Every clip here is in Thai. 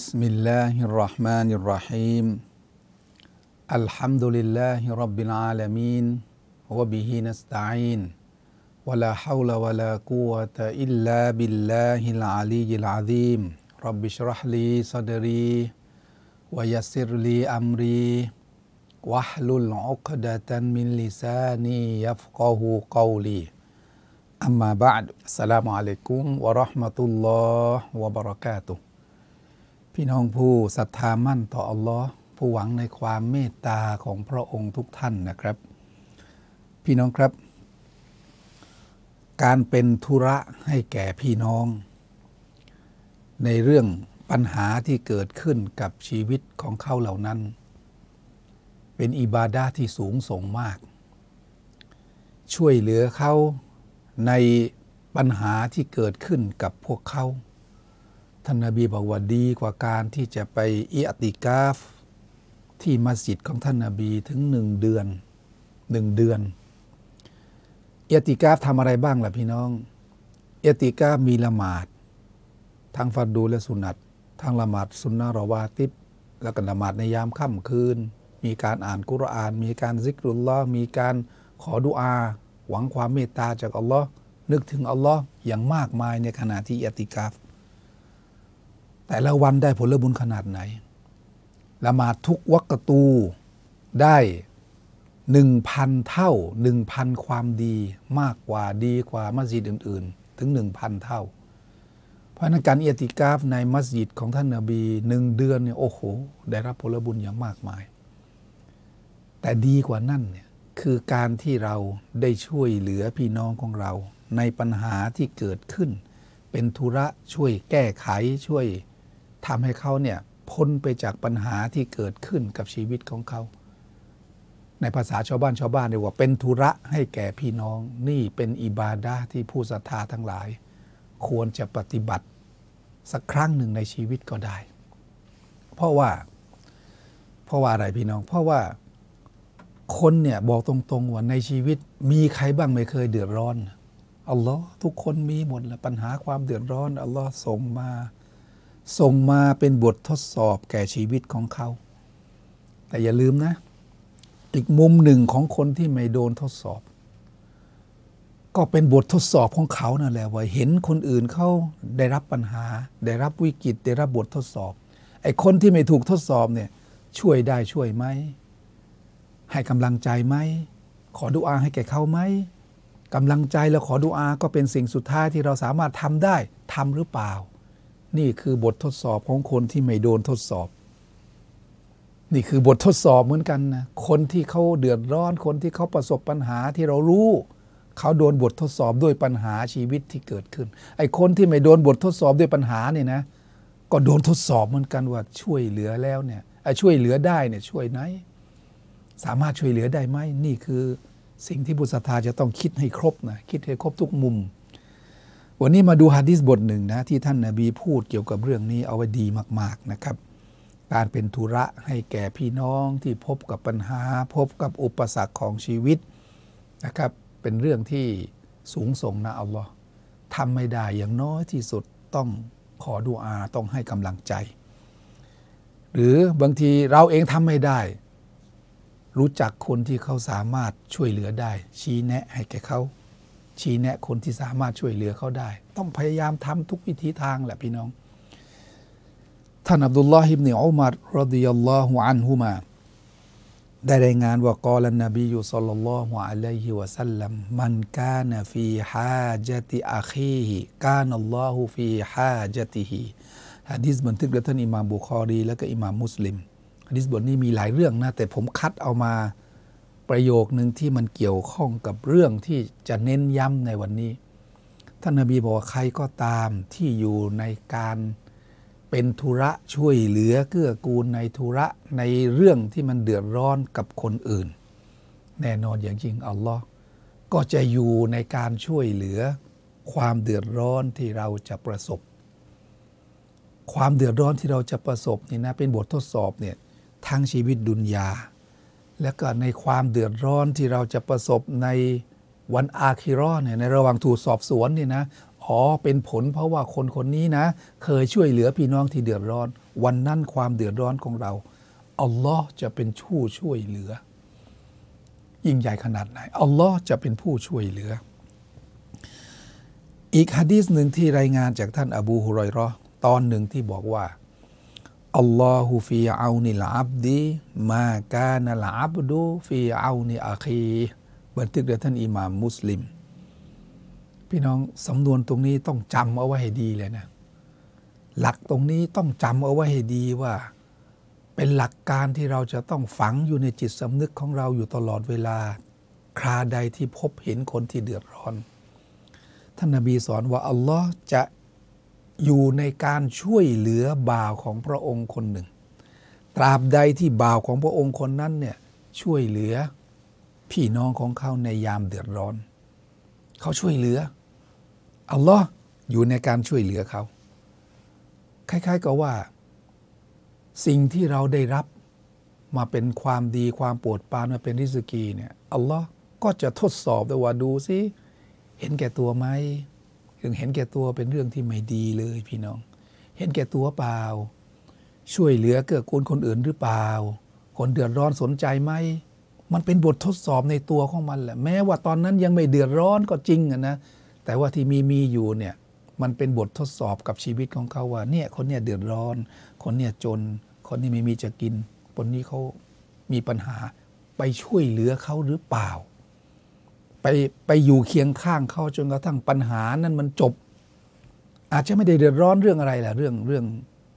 بسم الله الرحمن الرحيم. الحمد لله رب العالمين وبه نستعين ولا حول ولا قوة إلا بالله العلي العظيم. رب اشرح لي صدري ويسر لي أمري واحلل عقدة من لساني يفقه قولي. أما بعد السلام عليكم ورحمة الله وبركاته. พี่น้องผู้ศรัทธามั่นต่ออัลลอฮ์ผู้หวังในความเมตตาของพระองค์ทุกท่านนะครับ พี่น้องครับ การเป็นธุระให้แก่พี่น้อง ในเรื่องปัญหาที่เกิดขึ้นกับชีวิตของเขาเหล่านั้น เป็นอิบาดาที่สูงส่งมาก ช่วยเหลือเขาในปัญหาที่เกิดขึ้นกับพวกเขา ท่านนาบีบอกว่าดีกว่าการที่จะไปอิอติกาฟ ที่มัสยิดของท่านนาบีถึงหนึ่งเดือนหนึ่งเดือนอิอติกาฟทำอะไรบ้างล่ะพี่น้องอิอติกาฟมีละหมาดทั้งฟัดดูและสุนัตทั้งละหมาดสุนนะรอวาติบแล้วก็ละหมาดในยามค่ำคืน มีการอ่านกุรอาน มีการซิกรุลลอฮ์มีการขอดุอา หวังความเมตตาจากอัลลอฮ์นึกถึงอัลลอฮ์อย่างมากมายในขณะที่อิอติกาฟ แต่ละวันได้ผลบุญขนาดไหน ละหมาดทุกวักตูได้หนึ่งพันเท่าหนึ่งพันความดีมากกว่าดีกว่ามัสยิดอื่น ๆ ถึงหนึ่งพันเท่า เพราะนั้นการเอียติกาฟในมัสยิดของท่านนาบีหนึ่งเดือนเนี่ยโอ้โห ได้รับผลบุญอย่างมากมาย แต่ดีกว่านั่นเนี่ยคือการที่เราได้ช่วยเหลือพี่น้องของเรา ในปัญหาที่เกิดขึ้น เป็นธุระช่วยแก้ไขช่วย ทำให้เขาเนี่ยพ้นไปจากปัญหาที่เกิดขึ้นกับชีวิตของเขา ในภาษาชาวบ้านชาวบ้านเรียกว่าเป็นธุระให้แก่พี่น้องนี่เป็นอิบาดาที่ผู้ศรัทธาทั้งหลาย ควรจะปฏิบัติสักครั้งหนึ่งในชีวิตก็ได้ เพราะว่า เพราะว่าอะไรพี่น้อง เพราะว่าคนเนี่ยบอกตรงๆว่าในชีวิตมีใครบ้างไม่เคยเดือดร้อนอัลลอฮ์ทุกคนมีหมดแหละปัญหาความเดือดร้อนอัลลอฮ์ส่งมา ส่งมาเป็นบททดสอบแก่ชีวิตของเขา แต่อย่าลืมนะ อีกมุมหนึ่งของคนที่ไม่โดนทดสอบ ก็เป็นบททดสอบของเขานั่นแหละว่าเห็นคนอื่นเขาได้รับปัญหา ได้รับวิกฤตได้รับบททดสอบ ไอ้คนที่ไม่ถูกทดสอบเนี่ยช่วยได้ช่วยไหม ให้กำลังใจไหม ขอดุอาให้แก่เขาไหมกำลังใจและขอดุอาก็เป็นสิ่งสุดท้ายที่เราสามารถทำได้ทำหรือเปล่า นี่คือบททดสอบของคนที่ไม่โดนทดสอบ นี่คือบททดสอบเหมือนกันนะคนที่เขาเดือดร้อน คนที่เขาประสบปัญหาที่เรารู้เขาโดนบททดสอบด้วยปัญหาชีวิตที่เกิดขึ้น ไอ้คนที่ไม่โดนบททดสอบด้วยปัญหาเนี่ยนะ ก็โดนทดสอบเหมือนกันว่าช่วยเหลือแล้วเนี่ยไอ้ช่วยเหลือได้เนี่ยช่วยไหนสามารถช่วยเหลือได้ไหมนี่คือสิ่งที่บุษธาจะต้องคิดให้ครบนะคิดให้ครบทุกมุม วันนี้มาดูฮะดิษบทหนึ่งนะที่ท่านนาบีพูดเกี่ยวกับเรื่องนี้เอาไว้ดีมาก ๆนะครับ การเป็นธุระให้แก่พี่น้องที่พบกับปัญหา พบกับอุปสรรคของชีวิตนะครับเป็นเรื่องที่สูงส่งนะอัลลอฮ์ทำไม่ได้อย่างน้อยที่สุดต้องขอดุอาต้องให้กำลังใจ หรือบางทีเราเองทำไม่ได้ รู้จักคนที่เขาสามารถช่วยเหลือได้ ชี้แนะให้แก่เขา ชี้แนะคนที่สามารถช่วยเหลือเขาได้ ต้องพยายามทำทุกวิธีทางแหละพี่น้อง ท่านอับดุลลอฮิบเนอุมารรดิยัลลอฮุอันฮุมาได้รายงานว่ากอลนบีอยู่สัลลัลลอฮุอะลัยฮิวะสัลลัมมันกานฟีฮาจติอาคีฮิกานัลลอฮุฟีฮาจติฮิฮะดิษบันทึกโดยท่านอิหม่ามบุคอรี และก็อิหม่ามมุสลิมฮะดิษบทนี้มีหลายเรื่องนะ แต่ผมคัดเอามา ประโยคหนึ่งที่มันเกี่ยวข้องกับเรื่องที่จะเน้นย้ำในวันนี้ ท่านนบีบอกว่าใครก็ตามที่อยู่ในการเป็นธุระช่วยเหลือเกื้อกูลในธุระในเรื่องที่มันเดือดร้อนกับคนอื่น แน่นอนอย่างยิ่งอัลลอฮ์ก็จะอยู่ในการช่วยเหลือ ความเดือดร้อนที่เราจะประสบ ความเดือดร้อนที่เราจะประสบนี่นะเป็นบททดสอบเนี่ยทั้งชีวิตดุนยา และก็ในความเดือดร้อนที่เราจะประสบในวันอาคิรอเนี่ยในระหว่างถูกสอบสวนนี่นะอ๋อเป็นผลเพราะว่าคนคนนี้นะ เคยช่วยเหลือพี่น้องที่เดือดร้อน วันนั้นความเดือดร้อนของเราอัลลอฮ์จะเป็นผู้ช่วยเหลือ ยิ่งใหญ่ขนาดไหนอัลลอฮ์จะเป็นผู้ช่วยเหลือ อีกฮะดีษหนึ่งที่รายงานจากท่านอบูฮุรอยรอตอนหนึ่งที่บอกว่า อัลลอฮุฟีเอานิลอับดีมากานัลอับดูฟีเอานิอาคีบันทึกโดยท่านอิหม่ามมุสลิม พี่น้องสำนวนตรงนี้ต้องจำเอาไว้ให้ดีเลยนะ หลักตรงนี้ต้องจำเอาไว้ให้ดีว่า เป็นหลักการที่เราจะต้องฝังอยู่ในจิตสำนึกของเราอยู่ตลอดเวลา คราใดที่พบเห็นคนที่เดือดร้อน ท่านนาบีสอนว่าอัลลอฮ์จะ อยู่ในการช่วยเหลือบ่าวของพระองค์คนหนึ่ง ตราบใดที่บ่าวของพระองค์คนนั้นเนี่ยช่วยเหลือพี่น้องของเขาในยามเดือดร้อน เขาช่วยเหลืออัลลอฮ์อยู่ในการช่วยเหลือเขา คล้ายๆกับว่า สิ่งที่เราได้รับมาเป็นความดีความโปรดปรานมาเป็นริสกีเนี่ยอัลลอฮ์ก็จะทดสอบด้วยว่าดูสิเห็นแก่ตัวไหม ถึงเห็นแก่ตัวเป็นเรื่องที่ไม่ดีเลยพี่น้อง เห็นแก่ตัวเปล่า ช่วยเหลือเกื้อกูลคนอื่นหรือเปล่า คนเดือดร้อนสนใจไหมมันเป็นบททดสอบในตัวของมันแหละแม้ว่าตอนนั้นยังไม่เดือดร้อนก็จริงนะแต่ว่าที่มีมีอยู่เนี่ยมันเป็นบททดสอบกับชีวิตของเขาว่าเนี่ยคนเนี่ยเดือดร้อน คนเนี่ยจน คนนี้ไม่มีจะกินคนนี้เขามีปัญหาไปช่วยเหลือเขาหรือเปล่า ไปไปอยู่เคียงข้างเขาจนกระทั่งปัญหานั้นมันจบ อาจจะไม่ได้เดือดร้อนเรื่องอะไรแหละเรื่องเรื่อง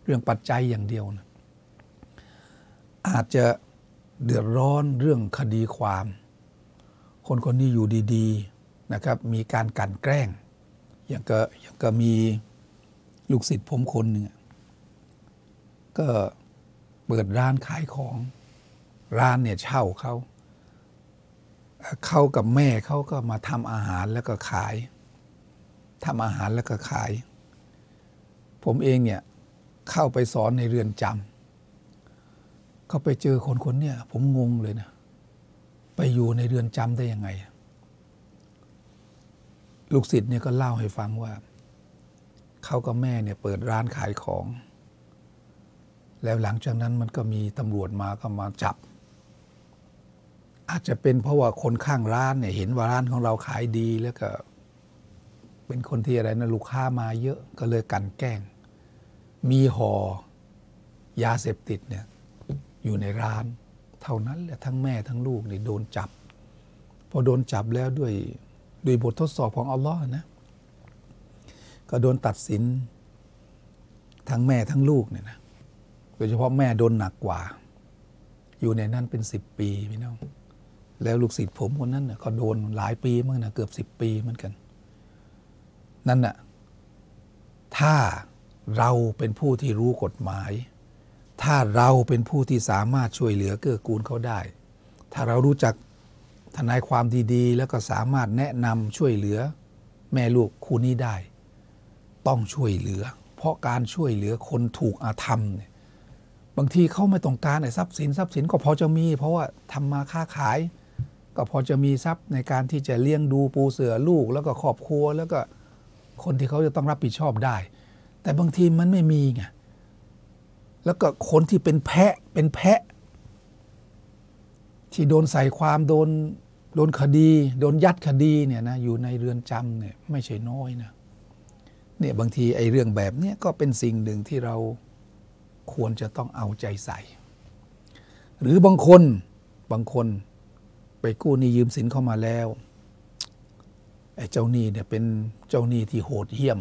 เรื่องปัจจัยอย่างเดียวนะอาจจะเดือดร้อนเรื่องคดีความ คนคนนี้อยู่ดีๆนะครับ มีการกันแกล้ง อย่างก็อย่างก็มีลูกศิษย์ผมคนหนึ่งก็เปิดร้านขายของร้านเนี่ยเช่าเขา เขากับแม่เขาก็มาทำอาหารแล้วก็ขายทำอาหารแล้วก็ขาย ผมเองเนี่ยเข้าไปสอนในเรือนจำเขาไปเจอคนคนเนี่ยผมงงเลยนะ ไปอยู่ในเรือนจำได้ยังไง ลูกศิษย์เนี่ยก็เล่าให้ฟังว่า เขากับแม่เนี่ยเปิดร้านขายของ แล้วหลังจากนั้นมันก็มีตำรวจมาก็มาจับ อาจจะเป็นเพราะว่าคนข้างร้านเนี่ยเห็นว่าร้านของเราขายดีแล้วก็ เป็นคนที่อะไรนะลูกค้ามาเยอะก็เลยกันแกล้ง มีห่อยาเสพติดเนี่ยอยู่ในร้าน เท่านั้นแหละทั้งแม่ทั้งลูกนี่โดนจับ พอโดนจับแล้วด้วยด้วยบททดสอบของอัลลอฮ์นะก็โดนตัดสินทั้งแม่ทั้งลูกเนี่ยนะโดยเฉพาะแม่โดนหนักกว่า อยู่ในนั้นเป็นสิบปีพี่น้อง แล้วลูกศิษย์ผมคนนั้นก็โดนหลายปีมั้งนะเกือบสิบปีเหมือนกัน นั่นน่ะถ้าเราเป็นผู้ที่รู้กฎหมาย ถ้าเราเป็นผู้ที่สามารถช่วยเหลือเกื้อกูลเขาได้ ถ้าเรารู้จักทนายความดีๆ แล้วก็สามารถแนะนำช่วยเหลือ แม่ลูกคู่นี้ได้ ต้องช่วยเหลือ เพราะการช่วยเหลือคนถูกอาธรรมเนี่ยบางทีเขาไม่ต้องการไอ้ทรัพย์สินทรัพย์สินก็พอจะมี เพราะว่าทำมาค้าขาย ก็พอจะมีทรัพย์ในการที่จะเลี้ยงดูปูเสือลูก แล้วก็ครอบครัว แล้วก็คนที่เขาจะต้องรับผิดชอบได้ แต่บางทีมันไม่มีไงแล้วก็คนที่เป็นแพะเป็นแพะ ที่โดนใส่ความโดนโดนคดี โดนยัดคดีเนี่ยนะอยู่ในเรือนจำเนี่ยไม่ใช่น้อยนะเนี่ยบางทีไอ้เรื่องแบบนี้ก็เป็นสิ่งหนึ่งที่เราควรจะต้องเอาใจใส่ หรือบางคนบางคน ไปกู้หนี้ยืมสินเข้ามาแล้วไอ้เจ้าหนี้เนี่ยเป็นเจ้าหนี้ที่โหดเหี้ยม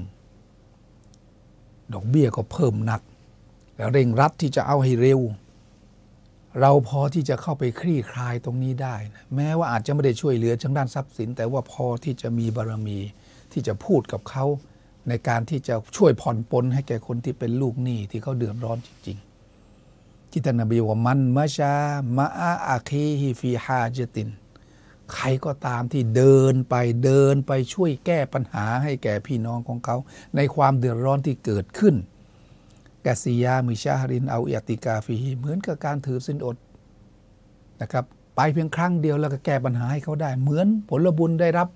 ดอกเบี้ยก็เพิ่มหนัก แล้วเร่งรัดที่จะเอาให้เร็ว เราพอที่จะเข้าไปคลี่คลายตรงนี้ได้นะแม้ว่าอาจจะไม่ได้ช่วยเหลือทางด้านทรัพย์สิน แต่ว่าพอที่จะมีบารมีที่จะพูดกับเขาในการที่จะช่วยผ่อนปลนให้แก่คนที่เป็นลูกหนี้ที่เขาเดือดร้อนจริงๆ ที่ท่านนบีว่ามันมะชามะอาอาคีฮิฟีฮาจติน ใครก็ตามที่เดินไปเดินไปช่วยแก้ปัญหาให้แก่พี่น้องของเขา ในความเดือดร้อนที่เกิดขึ้นกาซิยามิชาฮรินเอาเอติกาฟีเหมือนกับการถือสินอดนะครับไปเพียงครั้งเดียวแล้วก็แก้ปัญหาให้เขาได้ เหมือนผลบุญได้รับ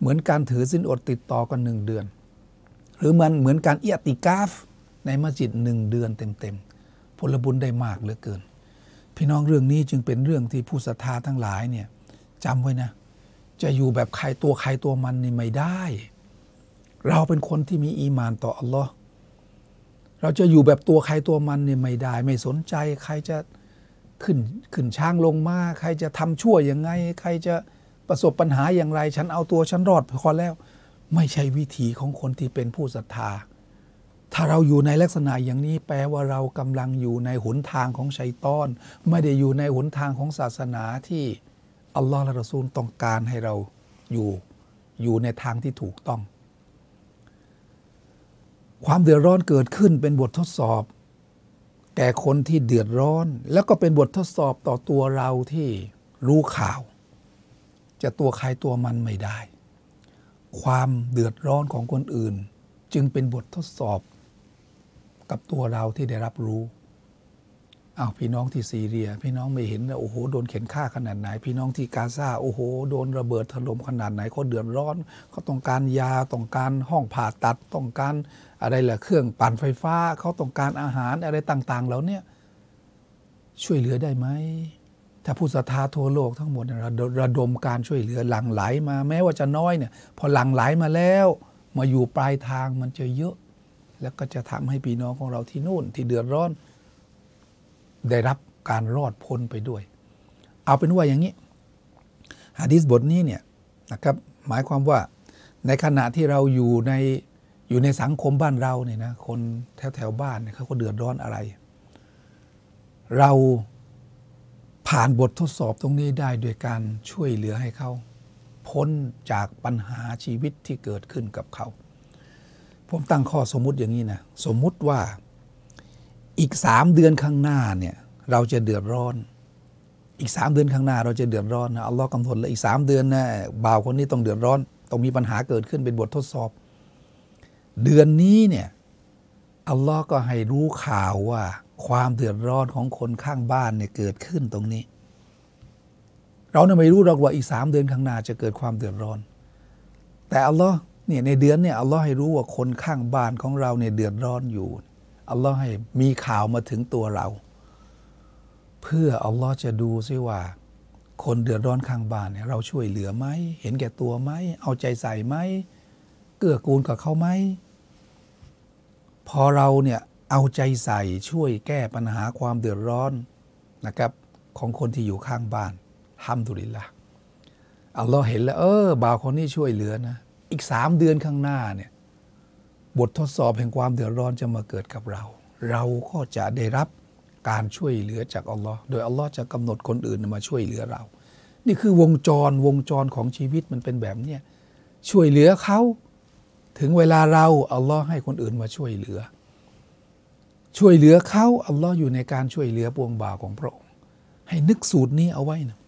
เหมือนการถือสินอดติดต่อกันหนึ่งเดือน หรือมันเหมือนการเอติกาฟในมัสยิดหนึ่งเดือนเต็มๆ ผลบุญได้มากเหลือเกิน พี่น้องเรื่องนี้จึงเป็นเรื่องที่ผู้ศรัทธาทั้งหลายเนี่ยจำไว้นะ จะอยู่แบบใครตัวใครตัวมันนี่ไม่ได้ เราเป็นคนที่มีอีมานต่ออัลลอฮ์เราจะอยู่แบบตัวใครตัวมันนี่ไม่ได้ ไม่สนใจใครจะขึ้นขึ้นช้างลงมา ใครจะทำชั่วยังไง ใครจะประสบปัญหาอย่างไร ฉันเอาตัวฉันรอดพอแล้ว ไม่ใช่วิถีของคนที่เป็นผู้ศรัทธา ถ้าเราอยู่ในลักษณะอย่างนี้แปลว่าเรากำลังอยู่ในหนทางของชัยตอน ไม่ได้อยู่ในหนทางของศาสนาที่อัลลอฮ์และรอซูลต้องการให้เราอยู่อยู่ในทางที่ถูกต้อง ความเดือดร้อนเกิดขึ้นเป็นบททดสอบ แก่คนที่เดือดร้อน แล้วก็เป็นบททดสอบต่อตัวเราที่รู้ข่าว จะตัวใครตัวมันไม่ได้ ความเดือดร้อนของคนอื่น จึงเป็นบททดสอบ กับตัวเราที่ได้รับรู้อ้าวพี่น้องที่ซีเรีย พี่น้องไม่เห็นนะโอ้โหโดนเข็นฆ่าขนาดไหน พี่น้องที่กาซาโอ้โหโดนระเบิดถล่มขนาดไหนเขาเดือดร้อนเขาต้องการยาต้องการห้องผ่าตัดต้องการอะไรล่ะเครื่องปั่นไฟฟ้าเขาต้องการอาหารอะไรต่าง ๆ แล้วเนี่ยช่วยเหลือได้ไหมถ้าผู้ศรัทธาทั่วโลกทั้งหมดระระดมการช่วยเหลือหลั่งไหลมาแม้ว่าจะน้อยเนี่ยพอหลั่งไหลมาแล้ว มาอยู่ปลายทางมันจะเยอะ แล้วก็จะทำให้พี่น้องของเราที่นู่นที่เดือดร้อน ได้รับการรอดพ้นไปด้วย เอาเป็นว่าอย่างนี้ฮะดิษบทนี้เนี่ยนะครับหมายความว่าในขณะที่เราอยู่ในอยู่ในสังคมบ้านเราเนี่ยนะคนแถวแถวบ้านเนี่ยเขาก็เดือดร้อนอะไร เราผ่านบททดสอบตรงนี้ได้โดยการช่วยเหลือให้เขา พ้นจากปัญหาชีวิตที่เกิดขึ้นกับเขา ผมตั้งข้อสมมุติอย่างนี้นะ สมมุติว่าอีกสามเดือนข้างหน้าเนี่ยเราจะเดือดร้อน อีกสามเดือนข้างหน้าเราจะเดือดร้อนนะอัลลอฮ์กำหนดแล้วอีกสามเดือนนะบ่าวคนนี้ต้องเดือดร้อนต้องมีปัญหาเกิดขึ้นเป็นบททดสอบ เดือนนี้เนี่ยอัลลอฮ์ก็ให้รู้ข่าวว่า ความเดือดร้อนของคนข้างบ้านเนี่ยเกิดขึ้นตรงนี้ เราเนี่ยไม่รู้หรอกว่าอีกสามเดือนข้างหน้าจะเกิดความเดือดร้อน แต่อัลลอฮ์ เนี่ยในเดือนเนี่ยอัลลอฮ์ให้รู้ว่าคนข้างบ้านของเราเนี่ยเดือดร้อนอยู่อัลลอฮ์ให้มีข่าวมาถึงตัวเรา เพื่ออัลลอฮ์จะดูซิว่า คนเดือดร้อนข้างบ้านเนี่ยเราช่วยเหลือไหมเห็นแก่ตัวไหมเอาใจใส่ไหมเกื้อกูลกับเขาไหมพอเราเนี่ยเอาใจใส่ช่วยแก้ปัญหาความเดือดร้อนนะครับของคนที่อยู่ข้างบ้านห้ามดุลิลละอัลลอฮ์เห็นแล้วเออบ่าวคนนี้ช่วยเหลือนะ อีกสามเดือนข้างหน้าเนี่ยบททดสอบแห่งความเดือดร้อนจะมาเกิดกับเรา เราก็จะได้รับการช่วยเหลือจากอัลลอฮ์โดยอัลลอฮ์จะกำหนดคนอื่นมาช่วยเหลือเรา นี่คือวงจรวงจรของชีวิตมันเป็นแบบนี้ช่วยเหลือเขาถึงเวลาเราอัลลอฮ์ให้คนอื่นมาช่วยเหลือ ช่วยเหลือเขาอัลลอฮ์อยู่ในการช่วยเหลือปวงบ่าวของพระองค์ให้นึกสูตรนี้เอาไว้นะ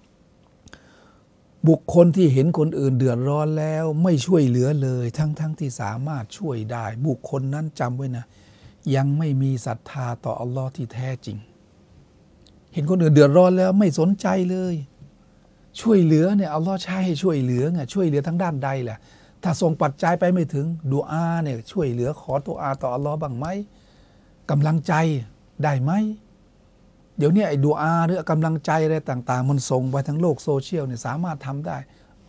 บุคคลที่เห็นคนอื่นเดือดร้อนแล้วไม่ช่วยเหลือเลย ทั้งๆทที่สามารถช่วยได้ บุคคลนั้นจำไว้นะ ยังไม่มีศรัทธาต่ออัลลอฮ์ที่แท้จริง เห็นคนอื่นเดือดร้อนแล้วไม่สนใจเลย ช่วยเหลือเนี่ยอัลลอฮ์ใช้ให้ช่วยเหลือไงช่วยเหลือทั้งด้านใดแหละถ้าส่งปัจจัยไปไม่ถึงดูอาเนี่ยช่วยเหลือขอตัวอาต่ออัลลอฮ์บ้างไหมกำลังใจได้ไหม เดี๋ยวนี้ไอ้ดูอาหรือกำลังใจอะไรต่างๆ มันส่งไปทั้งโลกโซเชียลเนี่ยสามารถทำได้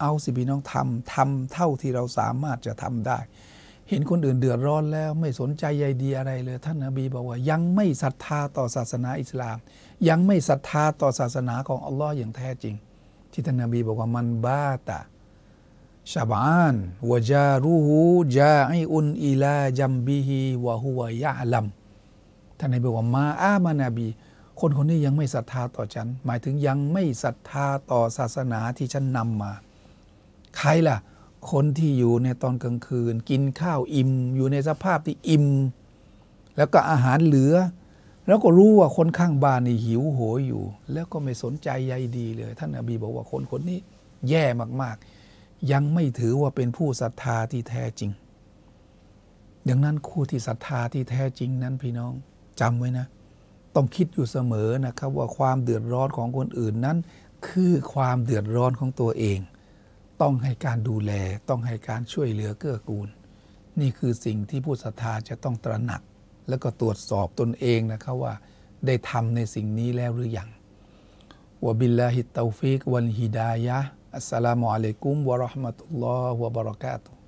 เอาสิพี่น้องทำทำเท่าที่เราสามารถจะทำได้ เห็นคนอื่นเดือดร้อนแล้วไม่สนใจใยดีอะไรเลย ท่านนบีบอกว่ายังไม่ศรัทธาต่อศาสนาอิสลาม ยังไม่ศรัทธาต่อศาสนาของอัลลอฮ์อย่างแท้จริง ที่ท่านนบีบอกว่ามันบ้าตะชาบานวะจารูฮูจาอิอุนอิลาจัมบิฮิวะฮุวะยะลัมท่านนบีบอกว่ามาอามานาบี คนคนนี้ยังไม่ศรัทธาต่อฉัน หมายถึงยังไม่ศรัทธาต่อศาสนาที่ฉันนำมา ใครล่ะ คนที่อยู่ในตอนกลางคืน กินข้าวอิ่ม อยู่ในสภาพที่อิ่ม แล้วก็อาหารเหลือ แล้วก็รู้ว่าคนข้างบ้านนี่หิวโหยอยู่ แล้วก็ไม่สนใจใยดีเลย ท่านอบีบอกว่าคนคนนี้แย่มากๆ ยังไม่ถือว่าเป็นผู้ศรัทธาที่แท้จริง ดังนั้นคู่ที่ศรัทธาที่แท้จริงนั้นพี่น้องจำไว้นะ ต้องคิดอยู่เสมอนะครับว่าความเดือดร้อนของคนอื่นนั้น คือความเดือดร้อนของตัวเอง ต้องให้การดูแลต้องให้การช่วยเหลือเกื้อกูล นี่คือสิ่งที่ผู้ศรัทธาจะต้องตระหนัก แล้วก็ตรวจสอบตนเองนะครับว่าได้ทำในสิ่งนี้แล้วหรือยังوبالله التوفيق والهداية السلام عليكم ورحمة الله وبركاته